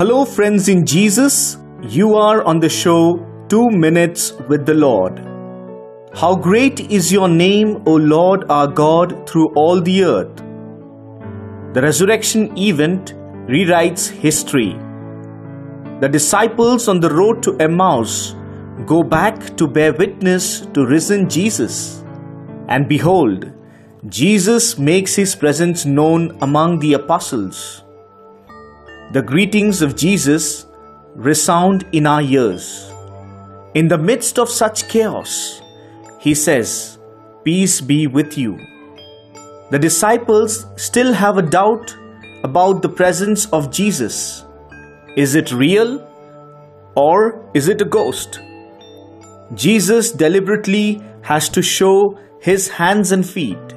Hello, friends in Jesus. You are on the show Two Minutes with the Lord. How great is your name, O Lord our God, through all the earth. The resurrection event rewrites history. The disciples on the road to Emmaus go back to bear witness to risen Jesus. And behold, Jesus makes his presence known among the apostles. The greetings of Jesus resound in our ears. In the midst of such chaos, he says, Peace be with you. The disciples still have a doubt about the presence of Jesus. Is it real or is it a ghost? Jesus deliberately has to show his hands and feet.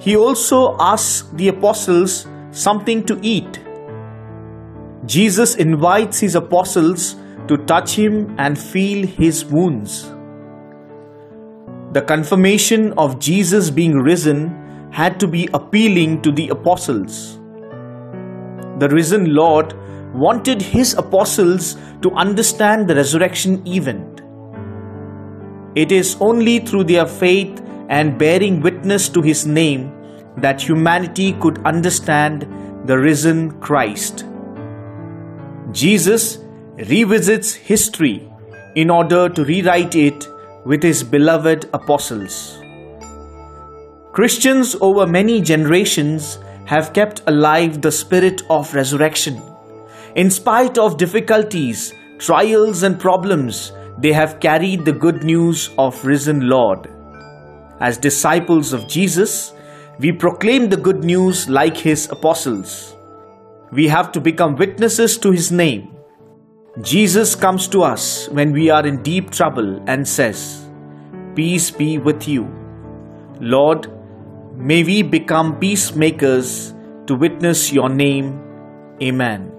He also asks the apostles something to eat. Jesus invites his apostles to touch him and feel his wounds. The confirmation of Jesus being risen had to be appealing to the apostles. The risen Lord wanted his apostles to understand the resurrection event. It is only through their faith and bearing witness to his name that humanity could understand the risen Christ. Jesus revisits history in order to rewrite it with his beloved apostles. Christians over many generations have kept alive the spirit of resurrection. In spite of difficulties, trials, and problems, they have carried the good news of risen Lord. As disciples of Jesus, we proclaim the good news like his apostles. We have to become witnesses to his name. Jesus comes to us when we are in deep trouble and says, Peace be with you. Lord, may we become peacemakers to witness your name. Amen.